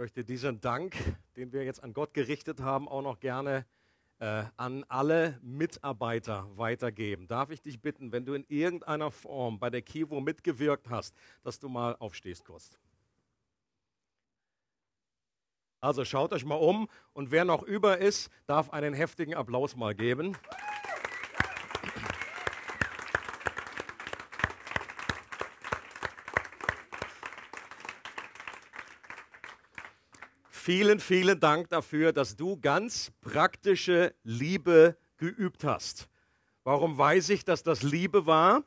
möchte diesen Dank, den wir jetzt an Gott gerichtet haben, auch noch gerne äh, an alle Mitarbeiter weitergeben. Darf ich dich bitten, wenn du in irgendeiner Form bei der Kivo mitgewirkt hast, dass du mal aufstehst kurz. Also schaut euch mal um und wer noch über ist, darf einen heftigen Applaus mal geben. Vielen, vielen Dank dafür, dass du ganz praktische Liebe geübt hast. Warum weiß ich, dass das Liebe war?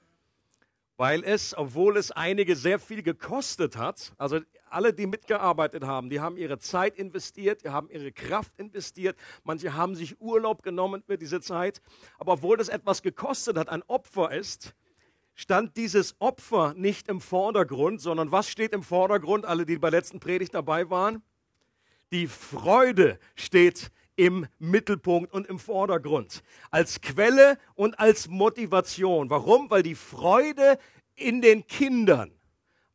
Weil es, obwohl es einige sehr viel gekostet hat, also alle, die mitgearbeitet haben, die haben ihre Zeit investiert, die haben ihre Kraft investiert, manche haben sich Urlaub genommen für diese Zeit, aber obwohl es etwas gekostet hat, ein Opfer ist, stand dieses Opfer nicht im Vordergrund, sondern was steht im Vordergrund? Alle, die bei der letzten Predigt dabei waren, die Freude steht im Mittelpunkt und im Vordergrund. Als Quelle und als Motivation. Warum? Weil die Freude in den Kindern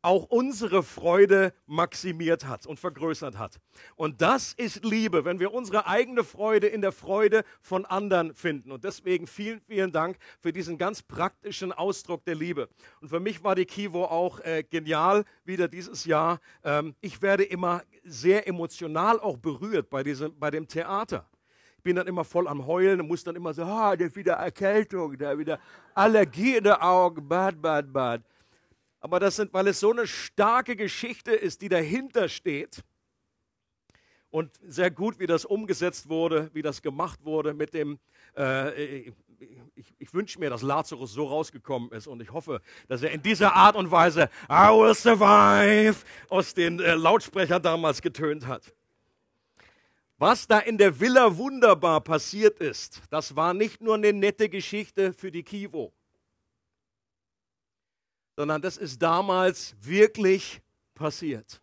auch unsere Freude maximiert hat und vergrößert hat. Und das ist Liebe, wenn wir unsere eigene Freude in der Freude von anderen finden. Und deswegen vielen, vielen Dank für diesen ganz praktischen Ausdruck der Liebe. Und für mich war die Kivo auch äh, genial wieder dieses Jahr. Ähm, ich werde immer sehr emotional auch berührt bei, diesem, bei dem Theater. Ich bin dann immer voll am Heulen und muss dann immer so, ah, da wieder Erkältung, da wieder Allergie in den Augen, bad, bad, bad. Aber das sind, weil es so eine starke Geschichte ist, die dahinter steht. Und sehr gut, wie das umgesetzt wurde, wie das gemacht wurde mit dem, äh, ich, ich wünsche mir, dass Lazarus so rausgekommen ist und ich hoffe, dass er in dieser Art und Weise I will survive aus den äh, Lautsprechern damals getönt hat. Was da in der Villa wunderbar passiert ist, das war nicht nur eine nette Geschichte für die Kivo sondern das ist damals wirklich passiert.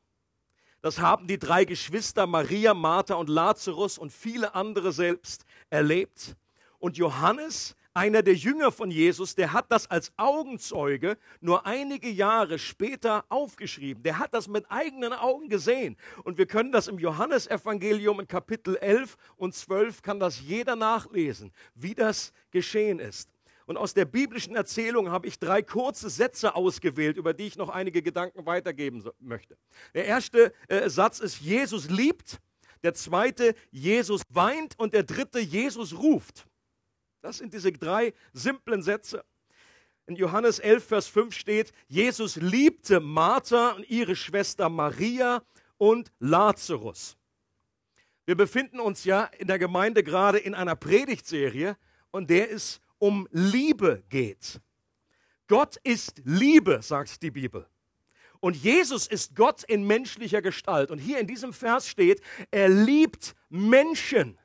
Das haben die drei Geschwister Maria, Martha und Lazarus und viele andere selbst erlebt. Und Johannes, einer der Jünger von Jesus, der hat das als Augenzeuge nur einige Jahre später aufgeschrieben. Der hat das mit eigenen Augen gesehen. Und wir können das im Johannesevangelium in Kapitel 11 und 12 kann das jeder nachlesen, wie das geschehen ist. Und aus der biblischen Erzählung habe ich drei kurze Sätze ausgewählt, über die ich noch einige Gedanken weitergeben möchte. Der erste äh, Satz ist, Jesus liebt. Der zweite, Jesus weint. Und der dritte, Jesus ruft. Das sind diese drei simplen Sätze. In Johannes 11, Vers 5 steht, Jesus liebte Martha und ihre Schwester Maria und Lazarus. Wir befinden uns ja in der Gemeinde gerade in einer Predigtserie und der ist um Liebe geht. Gott ist Liebe, sagt die Bibel. Und Jesus ist Gott in menschlicher Gestalt. Und hier in diesem Vers steht, er liebt Menschen.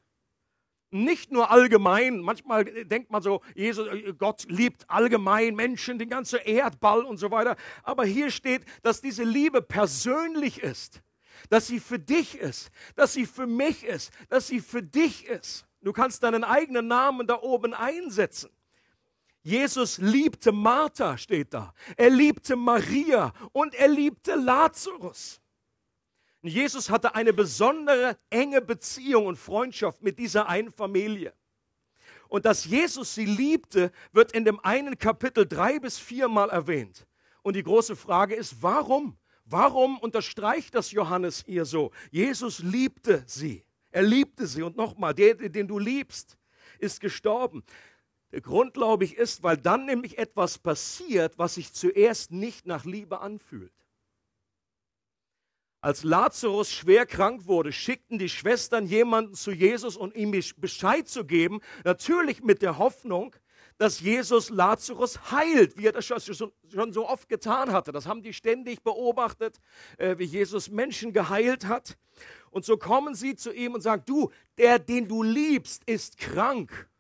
Nicht nur allgemein, manchmal denkt man so, Jesus, Gott liebt allgemein Menschen, den ganzen Erdball und so weiter. Aber hier steht, dass diese Liebe persönlich ist, dass sie für dich ist, dass sie für mich ist, dass sie für dich ist. Du kannst deinen eigenen Namen da oben einsetzen. Jesus liebte Martha, steht da. Er liebte Maria und er liebte Lazarus. Jesus hatte eine besondere enge Beziehung und Freundschaft mit dieser einen Familie. Und dass Jesus sie liebte, wird in dem einen Kapitel drei bis viermal erwähnt. Und die große Frage ist, warum? Warum unterstreicht das Johannes ihr so? Jesus liebte sie. Er liebte sie. Und nochmal, der, den du liebst, ist gestorben. Der Grund, glaube ich, ist, weil dann nämlich etwas passiert, was sich zuerst nicht nach Liebe anfühlt. Als Lazarus schwer krank wurde, schickten die Schwestern jemanden zu Jesus, um ihm Bescheid zu geben, natürlich mit der Hoffnung, dass Jesus Lazarus heilt, wie er das schon so oft getan hatte. Das haben die ständig beobachtet, äh, wie Jesus Menschen geheilt hat. Und so kommen sie zu ihm und sagen, du, der, den du liebst, ist krank.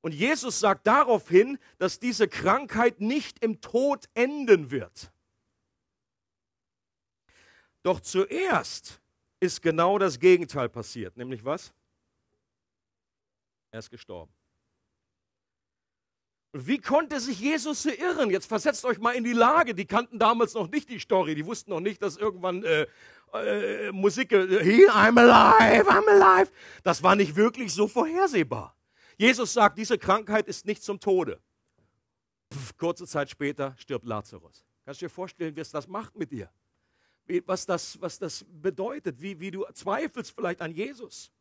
Und Jesus sagt daraufhin, dass diese Krankheit nicht im Tod enden wird. Doch zuerst ist genau das Gegenteil passiert, nämlich was? Er ist gestorben. Wie konnte sich Jesus so irren? Jetzt versetzt euch mal in die Lage. Die kannten damals noch nicht die Story. Die wussten noch nicht, dass irgendwann äh, äh, Musik, Here, I'm alive, I'm alive. Das war nicht wirklich so vorhersehbar. Jesus sagt, diese Krankheit ist nicht zum Tode. Pff, kurze Zeit später stirbt Lazarus. Kannst du dir vorstellen, was das macht mit dir? Wie, was, das, was das bedeutet, wie, wie du zweifelst vielleicht an Jesus.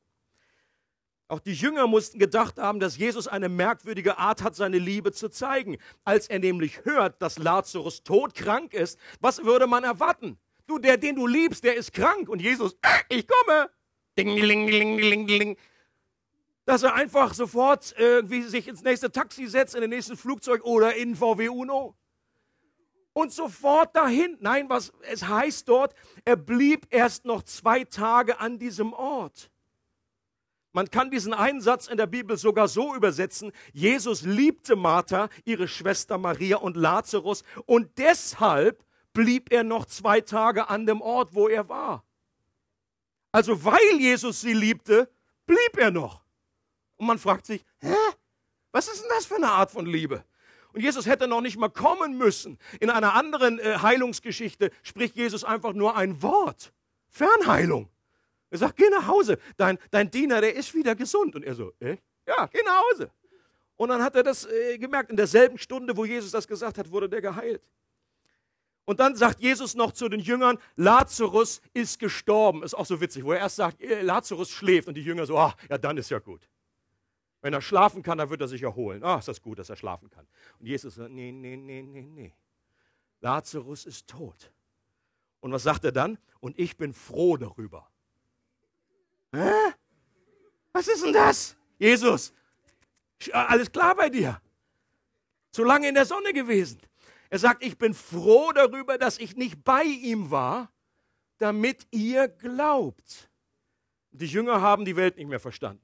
Auch die Jünger mussten gedacht haben, dass Jesus eine merkwürdige Art hat, seine Liebe zu zeigen. Als er nämlich hört, dass Lazarus todkrank ist, was würde man erwarten? Du, der, den du liebst, der ist krank. Und Jesus, äh, ich komme. Ding, ding, ding, ding, ding. Dass er einfach sofort irgendwie sich ins nächste Taxi setzt, in den nächsten Flugzeug oder in VW Uno. Und sofort dahin. Nein, was es heißt dort, er blieb erst noch zwei Tage an diesem Ort. Man kann diesen Einsatz in der Bibel sogar so übersetzen, Jesus liebte Martha, ihre Schwester Maria und Lazarus und deshalb blieb er noch zwei Tage an dem Ort, wo er war. Also weil Jesus sie liebte, blieb er noch. Und man fragt sich, hä? Was ist denn das für eine Art von Liebe? Und Jesus hätte noch nicht mal kommen müssen. In einer anderen äh, Heilungsgeschichte spricht Jesus einfach nur ein Wort. Fernheilung. Er sagt, geh nach Hause. Dein, dein Diener, der ist wieder gesund. Und er so, äh? Ja, geh nach Hause. Und dann hat er das äh, gemerkt. In derselben Stunde, wo Jesus das gesagt hat, wurde der geheilt. Und dann sagt Jesus noch zu den Jüngern, Lazarus ist gestorben. Ist auch so witzig, wo er erst sagt, äh, Lazarus schläft und die Jünger so, ah, ja, dann ist ja gut. Wenn er schlafen kann, dann wird er sich erholen. Ah, ist das gut, dass er schlafen kann. Und Jesus sagt, nee, nee, nee, nee, nee. Lazarus ist tot. Und was sagt er dann? Und ich bin froh darüber. Hä? Was ist denn das? Jesus, alles klar bei dir? Zu lange in der Sonne gewesen. Er sagt, ich bin froh darüber, dass ich nicht bei ihm war, damit ihr glaubt. Die Jünger haben die Welt nicht mehr verstanden.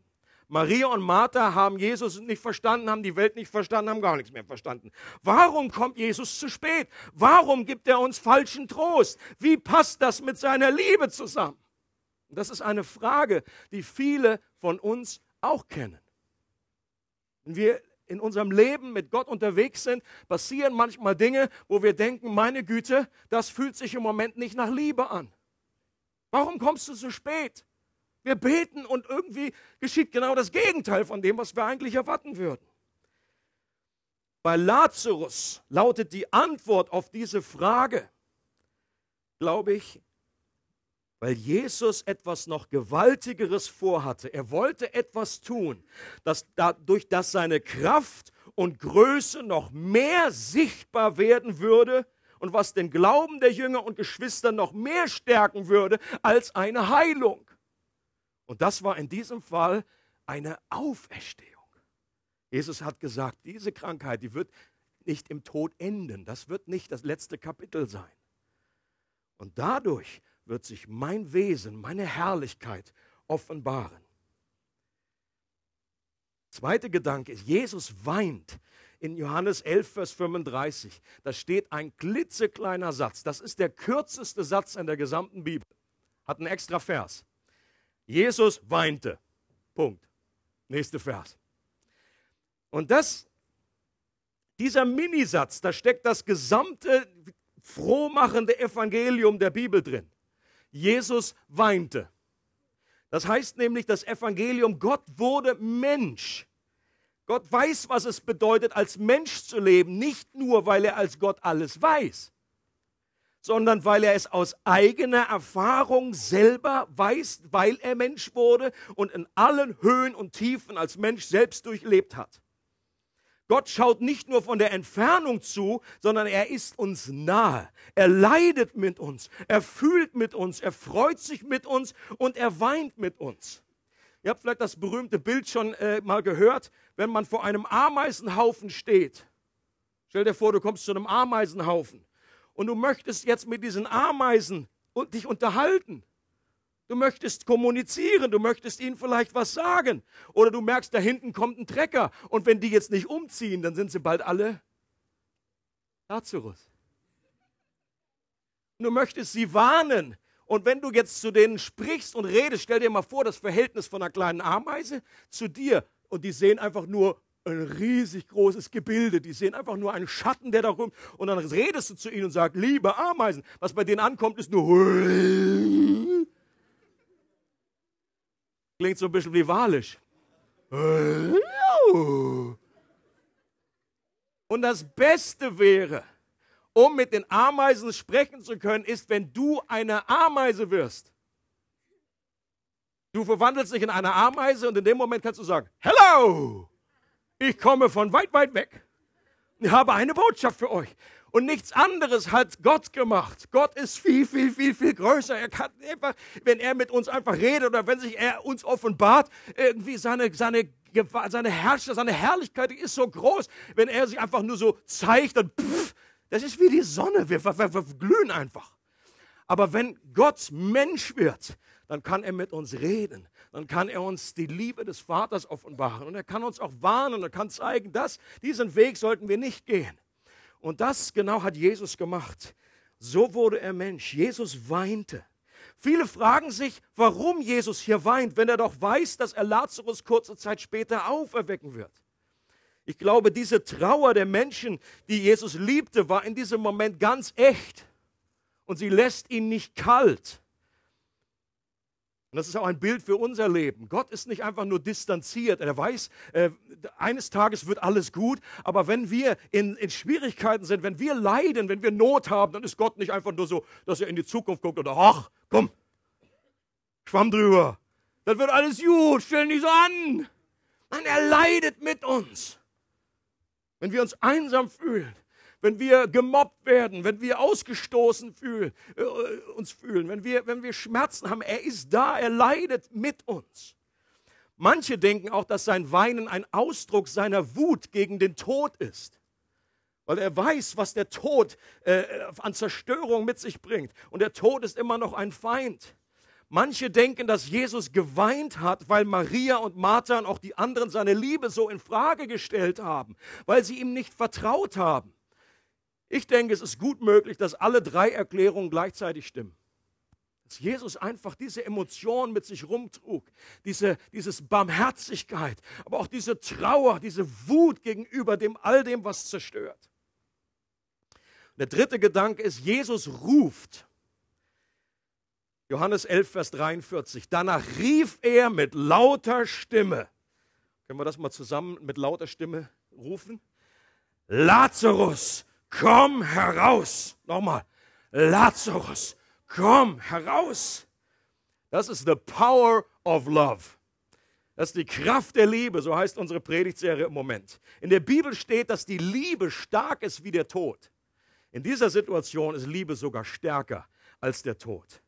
Maria und Martha haben Jesus nicht verstanden, haben die Welt nicht verstanden, haben gar nichts mehr verstanden. Warum kommt Jesus zu spät? Warum gibt er uns falschen Trost? Wie passt das mit seiner Liebe zusammen? Das ist eine Frage, die viele von uns auch kennen. Wenn wir in unserem Leben mit Gott unterwegs sind, passieren manchmal Dinge, wo wir denken, meine Güte, das fühlt sich im Moment nicht nach Liebe an. Warum kommst du so spät? Wir beten und irgendwie geschieht genau das Gegenteil von dem, was wir eigentlich erwarten würden. Bei Lazarus lautet die Antwort auf diese Frage, glaube ich, weil Jesus etwas noch Gewaltigeres vorhatte. Er wollte etwas tun, dass dadurch, dass seine Kraft und Größe noch mehr sichtbar werden würde und was den Glauben der Jünger und Geschwister noch mehr stärken würde als eine Heilung. Und das war in diesem Fall eine Auferstehung. Jesus hat gesagt, diese Krankheit, die wird nicht im Tod enden. Das wird nicht das letzte Kapitel sein. Und dadurch wird sich mein Wesen, meine Herrlichkeit offenbaren. Zweiter Gedanke ist, Jesus weint in Johannes 11, Vers 35. Da steht ein klitzekleiner Satz. Das ist der kürzeste Satz in der gesamten Bibel. Hat einen extra Vers. Jesus weinte. Punkt. Nächster Vers. Und das, dieser Minisatz, da steckt das gesamte frohmachende Evangelium der Bibel drin. Jesus weinte. Das heißt nämlich, das Evangelium, Gott wurde Mensch. Gott weiß, was es bedeutet, als Mensch zu leben, nicht nur, weil er als Gott alles weiß, sondern weil er es aus eigener Erfahrung selber weiß, weil er Mensch wurde und in allen Höhen und Tiefen als Mensch selbst durchlebt hat. Gott schaut nicht nur von der Entfernung zu, sondern er ist uns nahe. Er leidet mit uns, er fühlt mit uns, er freut sich mit uns und er weint mit uns. Ihr habt vielleicht das berühmte Bild schon äh, mal gehört, wenn man vor einem Ameisenhaufen steht. Stell dir vor, du kommst zu einem Ameisenhaufen und du möchtest jetzt mit diesen Ameisen dich unterhalten. Du möchtest kommunizieren, du möchtest ihnen vielleicht was sagen. Oder du merkst, da hinten kommt ein Trecker. Und wenn die jetzt nicht umziehen, dann sind sie bald alle Lazarus. Du möchtest sie warnen. Und wenn du jetzt zu denen sprichst und redest, stell dir mal vor, das Verhältnis von einer kleinen Ameise zu dir. Und die sehen einfach nur ein riesig großes Gebilde. Die sehen einfach nur einen Schatten, der da rum. Und dann redest du zu ihnen und sagst, liebe Ameisen. Was bei denen ankommt, ist nur Klingt so ein bisschen wie walisch. Und das Beste wäre, um mit den Ameisen sprechen zu können, ist, wenn du eine Ameise wirst. Du verwandelst dich in eine Ameise und in dem Moment kannst du sagen, Hello, ich komme von weit, weit weg. Ich habe eine Botschaft für euch. Und nichts anderes hat Gott gemacht. Gott ist viel, viel, viel, viel größer. Er kann einfach, wenn er mit uns einfach redet oder wenn sich er uns offenbart, irgendwie seine, seine, seine Herrschaft, seine Herrlichkeit ist so groß. Wenn er sich einfach nur so zeigt, dann pff, das ist wie die Sonne. Wir, wir, wir glühen einfach. Aber wenn Gott Mensch wird, dann kann er mit uns reden. Dann kann er uns die Liebe des Vaters offenbaren. Und er kann uns auch warnen und kann zeigen, dass diesen Weg sollten wir nicht gehen. Und das genau hat Jesus gemacht. So wurde er Mensch. Jesus weinte. Viele fragen sich, warum Jesus hier weint, wenn er doch weiß, dass er Lazarus kurze Zeit später auferwecken wird. Ich glaube, diese Trauer der Menschen, die Jesus liebte, war in diesem Moment ganz echt. Und sie lässt ihn nicht kalt. Und das ist auch ein Bild für unser Leben. Gott ist nicht einfach nur distanziert. Er weiß, äh, eines Tages wird alles gut. Aber wenn wir in, in, Schwierigkeiten sind, wenn wir leiden, wenn wir Not haben, dann ist Gott nicht einfach nur so, dass er in die Zukunft guckt oder, ach, komm, schwamm drüber. Dann wird alles gut, stell nicht so an. Nein, er leidet mit uns. Wenn wir uns einsam fühlen, wenn wir gemobbt werden, wenn wir ausgestoßen fühlen, äh, uns fühlen, wenn wir, wenn wir Schmerzen haben, er ist da, er leidet mit uns. Manche denken auch, dass sein Weinen ein Ausdruck seiner Wut gegen den Tod ist, weil er weiß, was der Tod äh, an Zerstörung mit sich bringt. Und der Tod ist immer noch ein Feind. Manche denken, dass Jesus geweint hat, weil Maria und Martha und auch die anderen seine Liebe so in Frage gestellt haben, weil sie ihm nicht vertraut haben. Ich denke, es ist gut möglich, dass alle drei Erklärungen gleichzeitig stimmen. Dass Jesus einfach diese Emotion mit sich rumtrug, diese dieses Barmherzigkeit, aber auch diese Trauer, diese Wut gegenüber dem all dem, was zerstört. Der dritte Gedanke ist, Jesus ruft. Johannes 11, Vers 43. Danach rief er mit lauter Stimme. Können wir das mal zusammen mit lauter Stimme rufen? Lazarus, komm heraus. Nochmal. Lazarus, komm heraus. Das ist the power of love. Das ist die Kraft der Liebe, so heißt unsere Predigtserie im Moment. In der Bibel steht, dass die Liebe stark ist wie der Tod. In dieser Situation ist Liebe sogar stärker als der Tod.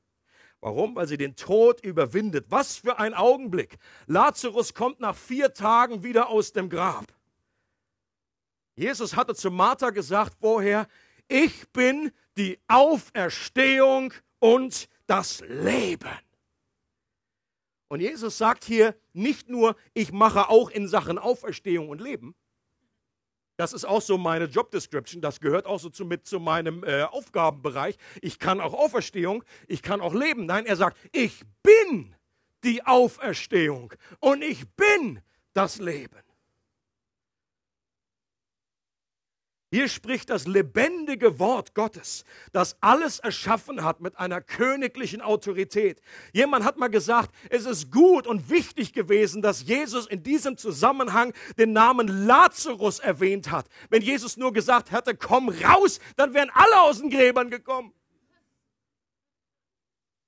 Warum? Weil sie den Tod überwindet. Was für ein Augenblick. Lazarus kommt nach vier Tagen wieder aus dem Grab. Jesus hatte zu Martha gesagt vorher, ich bin die Auferstehung und das Leben. Und Jesus sagt hier nicht nur, ich mache auch in Sachen Auferstehung und Leben, das ist auch so meine Job Description. Das gehört auch so zu, mit zu meinem äh, Aufgabenbereich. Ich kann auch Auferstehung, ich kann auch leben. Nein, er sagt, ich bin die Auferstehung und ich bin das Leben. Hier spricht das lebendige Wort Gottes, das alles erschaffen hat mit einer königlichen Autorität. Jemand hat mal gesagt, es ist gut und wichtig gewesen, dass Jesus in diesem Zusammenhang den Namen Lazarus erwähnt hat. Wenn Jesus nur gesagt hätte, komm raus, dann wären alle aus den Gräbern gekommen.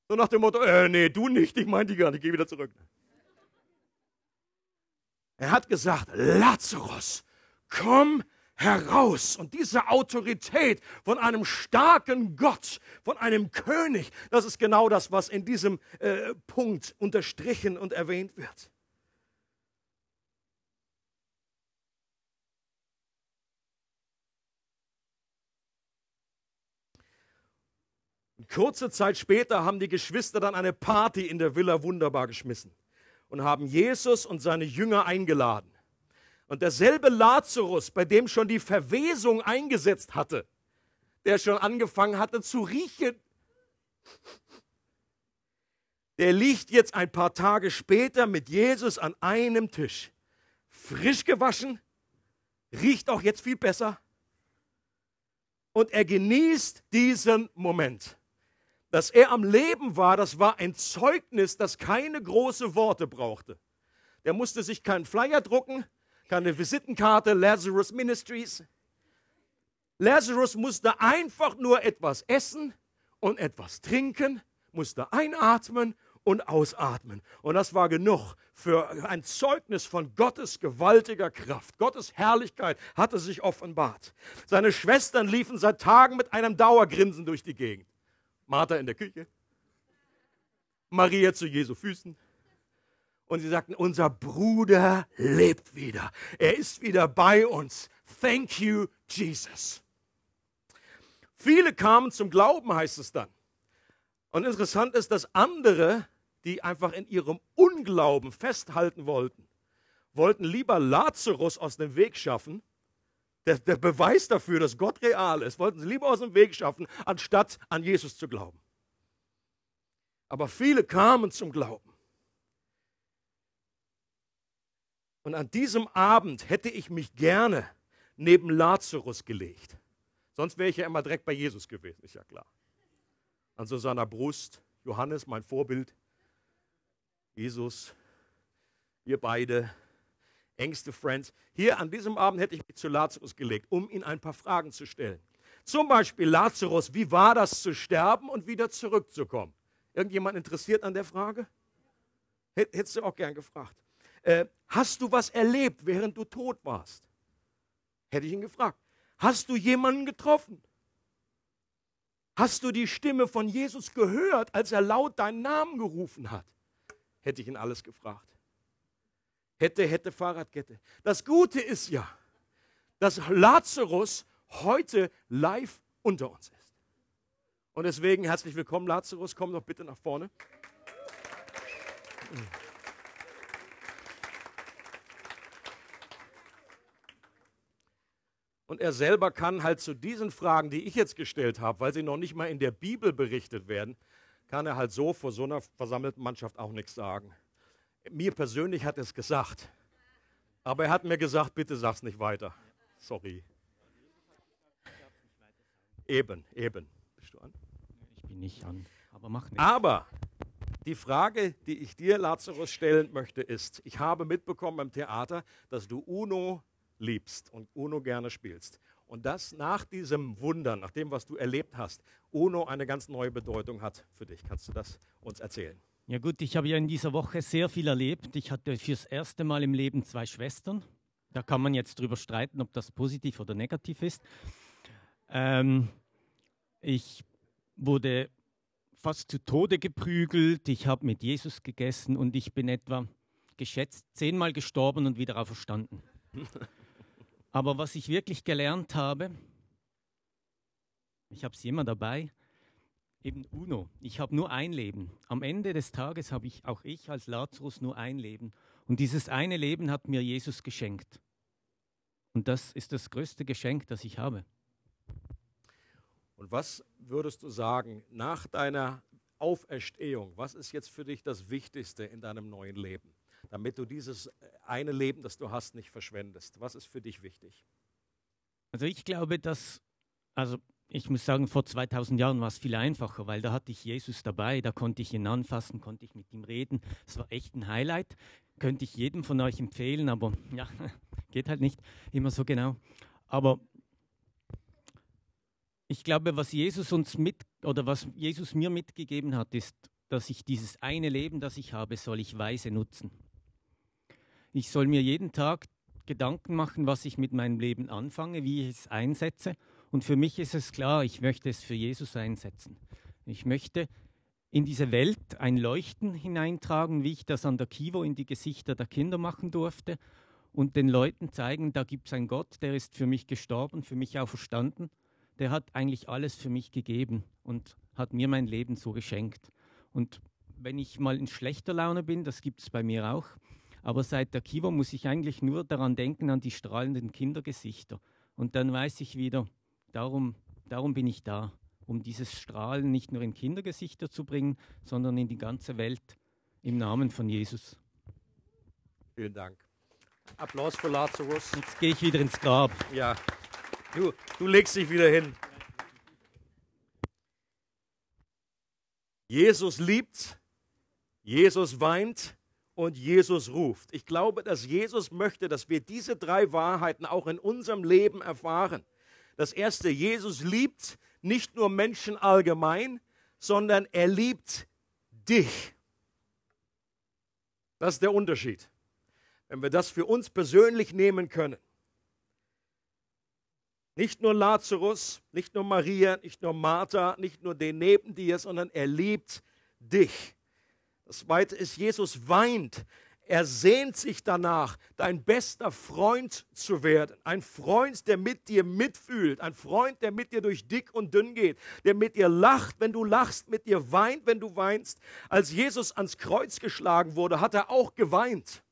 So nach dem Motto, äh, nee, du nicht, ich meine die gar nicht, geh wieder zurück. Er hat gesagt, Lazarus, komm heraus. Und diese Autorität von einem starken Gott, von einem König, das ist genau das, was in diesem äh, Punkt unterstrichen und erwähnt wird. Kurze Zeit später haben die Geschwister dann eine Party in der Villa wunderbar geschmissen und haben Jesus und seine Jünger eingeladen. Und derselbe Lazarus, bei dem schon die Verwesung eingesetzt hatte, der schon angefangen hatte zu riechen, der liegt jetzt ein paar Tage später mit Jesus an einem Tisch. Frisch gewaschen, riecht auch jetzt viel besser. Und er genießt diesen Moment. Dass er am Leben war, das war ein Zeugnis, das keine großen Worte brauchte. Der musste sich keinen Flyer drucken, keine Visitenkarte, Lazarus Ministries. Lazarus musste einfach nur etwas essen und etwas trinken, musste einatmen und ausatmen. Und das war genug für ein Zeugnis von Gottes gewaltiger Kraft. Gottes Herrlichkeit hatte sich offenbart. Seine Schwestern liefen seit Tagen mit einem Dauergrinsen durch die Gegend. Martha in der Küche, Maria zu Jesu Füßen. Und sie sagten, unser Bruder lebt wieder. Er ist wieder bei uns. Thank you, Jesus. Viele kamen zum Glauben, heißt es dann. Und interessant ist, dass andere, die einfach in ihrem Unglauben festhalten wollten, wollten lieber Lazarus aus dem Weg schaffen, der, der Beweis dafür, dass Gott real ist, wollten sie lieber aus dem Weg schaffen, anstatt an Jesus zu glauben. Aber viele kamen zum Glauben. Und an diesem Abend hätte ich mich gerne neben Lazarus gelegt. Sonst wäre ich ja immer direkt bei Jesus gewesen, ist ja klar an so seiner Brust. Johannes, mein Vorbild. Jesus, ihr beide, engste Friends. Hier an diesem Abend hätte ich mich zu Lazarus gelegt, um ihn ein paar Fragen zu stellen. Zum Beispiel Lazarus, wie war das zu sterben und wieder zurückzukommen? Irgendjemand interessiert an der Frage? Hättest du auch gern gefragt. Äh, hast du was erlebt, während du tot warst? Hätte ich ihn gefragt. Hast du jemanden getroffen? Hast du die Stimme von Jesus gehört, als er laut deinen Namen gerufen hat? Hätte ich ihn alles gefragt. Hätte, hätte, Fahrradkette. Das Gute ist ja, dass Lazarus heute live unter uns ist. Und deswegen herzlich willkommen, Lazarus. Komm doch bitte nach vorne. Und er selber kann halt zu diesen Fragen, die ich jetzt gestellt habe, weil sie noch nicht mal in der Bibel berichtet werden, kann er halt so vor so einer versammelten Mannschaft auch nichts sagen. Mir persönlich hat er es gesagt. Aber er hat mir gesagt, bitte sag's nicht weiter. Sorry. Eben, eben. Bist du an? Ich bin nicht an, aber mach nicht. Aber die Frage, die ich dir, Lazarus, stellen möchte, ist, ich habe mitbekommen im Theater, dass du Uno liebst und UNO gerne spielst. Und das nach diesem Wunder, nach dem, was du erlebt hast, UNO eine ganz neue Bedeutung hat für dich. Kannst du das uns erzählen? Ja gut, ich habe ja in dieser Woche sehr viel erlebt. Ich hatte fürs erste Mal im Leben zwei Schwestern. Da kann man jetzt drüber streiten, ob das positiv oder negativ ist. Ähm, ich wurde fast zu Tode geprügelt. Ich habe mit Jesus gegessen und ich bin etwa geschätzt zehnmal gestorben und wieder auferstanden. Aber was ich wirklich gelernt habe, ich habe es immer dabei, eben Uno. Ich habe nur ein Leben. Am Ende des Tages habe ich auch ich als Lazarus nur ein Leben. Und dieses eine Leben hat mir Jesus geschenkt. Und das ist das größte Geschenk, das ich habe. Und was würdest du sagen nach deiner Auferstehung? Was ist jetzt für dich das Wichtigste in deinem neuen Leben? Damit du dieses äh, eine Leben, das du hast, nicht verschwendest? Was ist für dich wichtig? Also ich glaube, dass, also ich muss sagen, vor 2000 Jahren war es viel einfacher, weil da hatte ich Jesus dabei, da konnte ich ihn anfassen, konnte ich mit ihm reden. Es war echt ein Highlight. Könnte ich jedem von euch empfehlen, aber ja, geht halt nicht immer so genau. Aber ich glaube, was Jesus uns mit oder was Jesus mir mitgegeben hat, ist, dass ich dieses eine Leben, das ich habe, soll ich weise nutzen. Ich soll mir jeden Tag Gedanken machen, was ich mit meinem Leben anfange, wie ich es einsetze. Und für mich ist es klar, ich möchte es für Jesus einsetzen. Ich möchte in diese Welt ein Leuchten hineintragen, wie ich das an der Kivo in die Gesichter der Kinder machen durfte und den Leuten zeigen, da gibt es einen Gott, der ist für mich gestorben, für mich auch verstanden. Der hat eigentlich alles für mich gegeben und hat mir mein Leben so geschenkt. Und wenn ich mal in schlechter Laune bin, das gibt es bei mir auch, aber seit der Kiva muss ich eigentlich nur daran denken, an die strahlenden Kindergesichter. Und dann weiß ich wieder, darum, darum bin ich da, um dieses Strahlen nicht nur in Kindergesichter zu bringen, sondern in die ganze Welt im Namen von Jesus. Vielen Dank. Applaus für Lazarus. Jetzt gehe ich wieder ins Grab. Ja, du, du legst dich wieder hin. Jesus liebt, Jesus weint und Jesus ruft. Ich glaube, dass Jesus möchte, dass wir diese drei Wahrheiten auch in unserem Leben erfahren. Das erste, Jesus liebt nicht nur Menschen allgemein, sondern er liebt dich. Das ist der Unterschied. Wenn wir das für uns persönlich nehmen können. Nicht nur Lazarus, nicht nur Maria, nicht nur Martha, nicht nur den neben dir, sondern er liebt dich. Das zweite ist, Jesus weint. Er sehnt sich danach, dein bester Freund zu werden. Ein Freund, der mit dir mitfühlt. Ein Freund, der mit dir durch dick und dünn geht. Der mit dir lacht, wenn du lachst, mit dir weint, wenn du weinst. Als Jesus ans Kreuz geschlagen wurde, hat er auch geweint.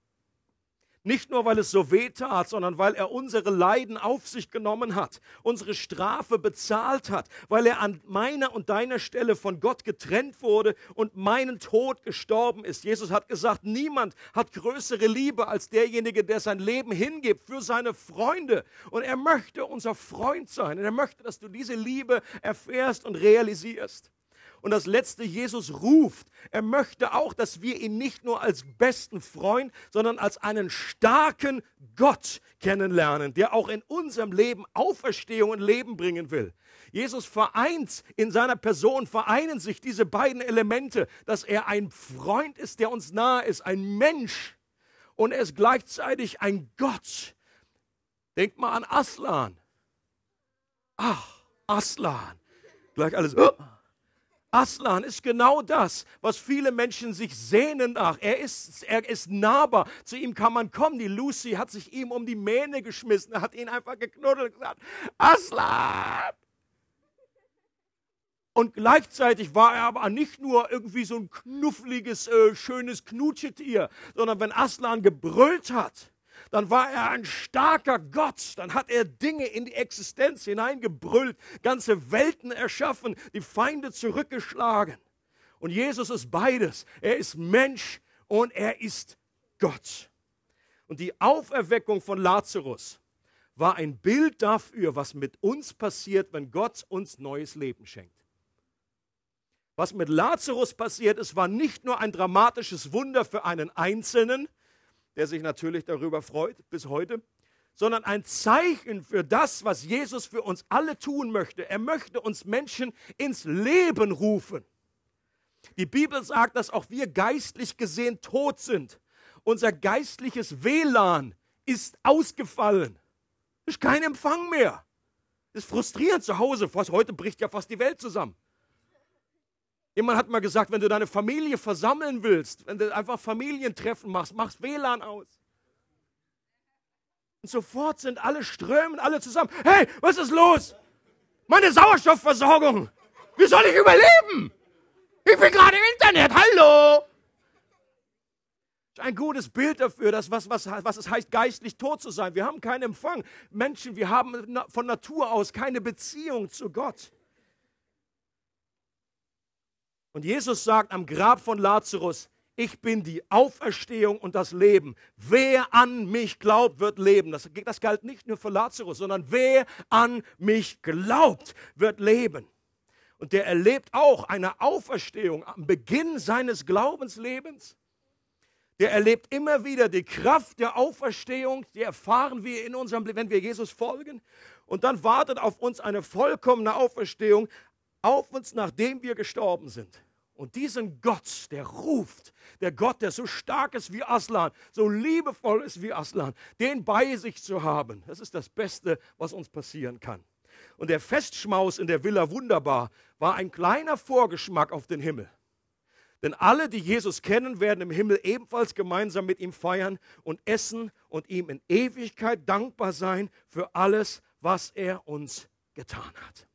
Nicht nur, weil es so weh tat, sondern weil er unsere Leiden auf sich genommen hat, unsere Strafe bezahlt hat, weil er an meiner und deiner Stelle von Gott getrennt wurde und meinen Tod gestorben ist. Jesus hat gesagt, niemand hat größere Liebe als derjenige, der sein Leben hingibt für seine Freunde. Und er möchte unser Freund sein. Und er möchte, dass du diese Liebe erfährst und realisierst. Und das letzte, Jesus ruft. Er möchte auch, dass wir ihn nicht nur als besten Freund, sondern als einen starken Gott kennenlernen, der auch in unserem Leben Auferstehung und Leben bringen will. Jesus vereint in seiner Person, vereinen sich diese beiden Elemente, dass er ein Freund ist, der uns nahe ist, ein Mensch und er ist gleichzeitig ein Gott. Denkt mal an Aslan. Ach, Aslan. Gleich alles. Oh. Aslan ist genau das, was viele Menschen sich sehnen nach. Er ist, er ist nahbar. Zu ihm kann man kommen. Die Lucy hat sich ihm um die Mähne geschmissen, hat ihn einfach geknuddelt und gesagt, Aslan! Und gleichzeitig war er aber nicht nur irgendwie so ein knuffliges, äh, schönes Knutschetier, sondern wenn Aslan gebrüllt hat, dann war er ein starker Gott, dann hat er Dinge in die Existenz hineingebrüllt, ganze Welten erschaffen, die Feinde zurückgeschlagen. Und Jesus ist beides. Er ist Mensch und er ist Gott. Und die Auferweckung von Lazarus war ein Bild dafür, was mit uns passiert, wenn Gott uns neues Leben schenkt. Was mit Lazarus passiert ist, war nicht nur ein dramatisches Wunder für einen Einzelnen, der sich natürlich darüber freut bis heute, sondern ein Zeichen für das, was Jesus für uns alle tun möchte. Er möchte uns Menschen ins Leben rufen. Die Bibel sagt, dass auch wir geistlich gesehen tot sind. Unser geistliches WLAN ist ausgefallen. Ist kein Empfang mehr. Ist frustrierend zu Hause. Heute bricht ja fast die Welt zusammen. Jemand hat mal gesagt, wenn du deine Familie versammeln willst, wenn du einfach Familientreffen machst, machst WLAN aus. Und sofort sind alle strömen, alle zusammen. Hey, was ist los? Meine Sauerstoffversorgung. Wie soll ich überleben? Ich bin gerade im Internet. Hallo. Ein gutes Bild dafür, dass was, was, was es heißt, geistlich tot zu sein. Wir haben keinen Empfang. Menschen, wir haben von Natur aus keine Beziehung zu Gott. Und Jesus sagt am Grab von Lazarus, ich bin die Auferstehung und das Leben. Wer an mich glaubt, wird leben. Das, das galt nicht nur für Lazarus, sondern wer an mich glaubt, wird leben. Und der erlebt auch eine Auferstehung am Beginn seines Glaubenslebens. Der erlebt immer wieder die Kraft der Auferstehung, die erfahren wir in unserem, wenn wir Jesus folgen. Und dann wartet auf uns eine vollkommene Auferstehung, auf uns, nachdem wir gestorben sind. Und diesen Gott, der ruft, der Gott, der so stark ist wie Aslan, so liebevoll ist wie Aslan, den bei sich zu haben, das ist das Beste, was uns passieren kann. Und der Festschmaus in der Villa Wunderbar war ein kleiner Vorgeschmack auf den Himmel. Denn alle, die Jesus kennen, werden im Himmel ebenfalls gemeinsam mit ihm feiern und essen und ihm in Ewigkeit dankbar sein für alles, was er uns getan hat.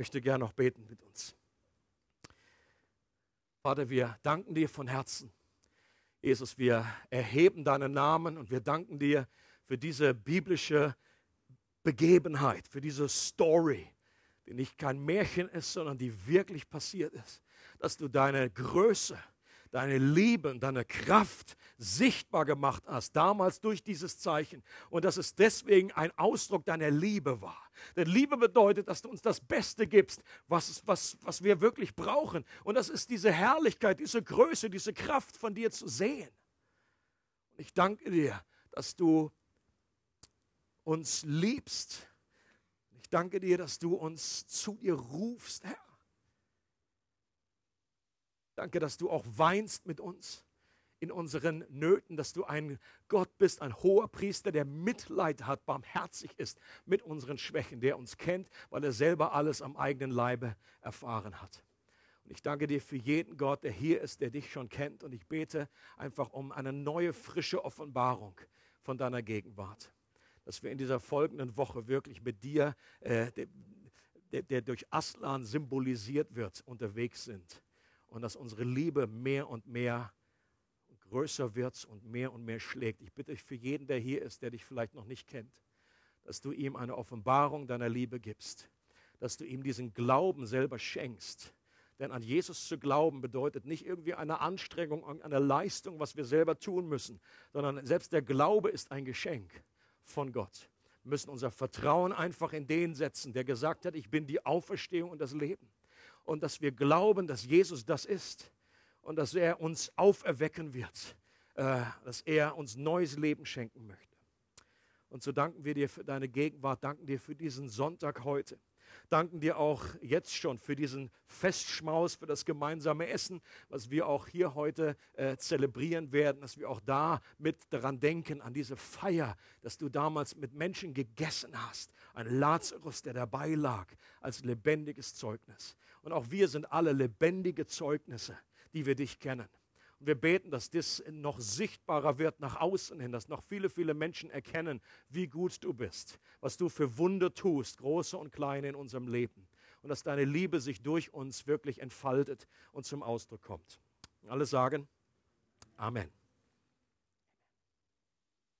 Möchte gerne noch beten mit uns. Vater, wir danken dir von Herzen. Jesus, wir erheben deinen Namen und wir danken dir für diese biblische Begebenheit, für diese Story, die nicht kein Märchen ist, sondern die wirklich passiert ist. Dass du deine Größe, deine Liebe und deine Kraft sichtbar gemacht hast, damals durch dieses Zeichen. Und dass es deswegen ein Ausdruck deiner Liebe war. Denn Liebe bedeutet, dass du uns das Beste gibst, was, was, was wir wirklich brauchen. Und das ist diese Herrlichkeit, diese Größe, diese Kraft von dir zu sehen. Und ich danke dir, dass du uns liebst. Ich danke dir, dass du uns zu dir rufst, Herr. Danke, dass du auch weinst mit uns in unseren Nöten, dass du ein Gott bist, ein hoher Priester, der Mitleid hat, barmherzig ist mit unseren Schwächen, der uns kennt, weil er selber alles am eigenen Leibe erfahren hat. Und ich danke dir für jeden Gott, der hier ist, der dich schon kennt. Und ich bete einfach um eine neue, frische Offenbarung von deiner Gegenwart. Dass wir in dieser folgenden Woche wirklich mit dir, äh, der, der, der durch Aslan symbolisiert wird, unterwegs sind und dass unsere Liebe mehr und mehr größer wird und mehr und mehr schlägt. Ich bitte dich für jeden, der hier ist, der dich vielleicht noch nicht kennt, dass du ihm eine Offenbarung deiner Liebe gibst, dass du ihm diesen Glauben selber schenkst. Denn an Jesus zu glauben bedeutet nicht irgendwie eine Anstrengung, eine Leistung, was wir selber tun müssen, sondern selbst der Glaube ist ein Geschenk von Gott. Wir müssen unser Vertrauen einfach in den setzen, der gesagt hat, ich bin die Auferstehung und das Leben und dass wir glauben, dass Jesus das ist und dass er uns auferwecken wird, äh, dass er uns neues Leben schenken möchte. Und so danken wir dir für deine Gegenwart, danken dir für diesen Sonntag heute. Danken dir auch jetzt schon für diesen Festschmaus, für das gemeinsame Essen, was wir auch hier heute äh, zelebrieren werden, dass wir auch da mit daran denken, an diese Feier, dass du damals mit Menschen gegessen hast. Ein Lazarus, der dabei lag, als lebendiges Zeugnis. Und auch wir sind alle lebendige Zeugnisse, die wir dich kennen. Und wir beten, dass das noch sichtbarer wird nach außen hin, dass noch viele, viele Menschen erkennen, wie gut du bist, was du für Wunder tust, große und kleine in unserem Leben. Und dass deine Liebe sich durch uns wirklich entfaltet und zum Ausdruck kommt. Alle sagen Amen.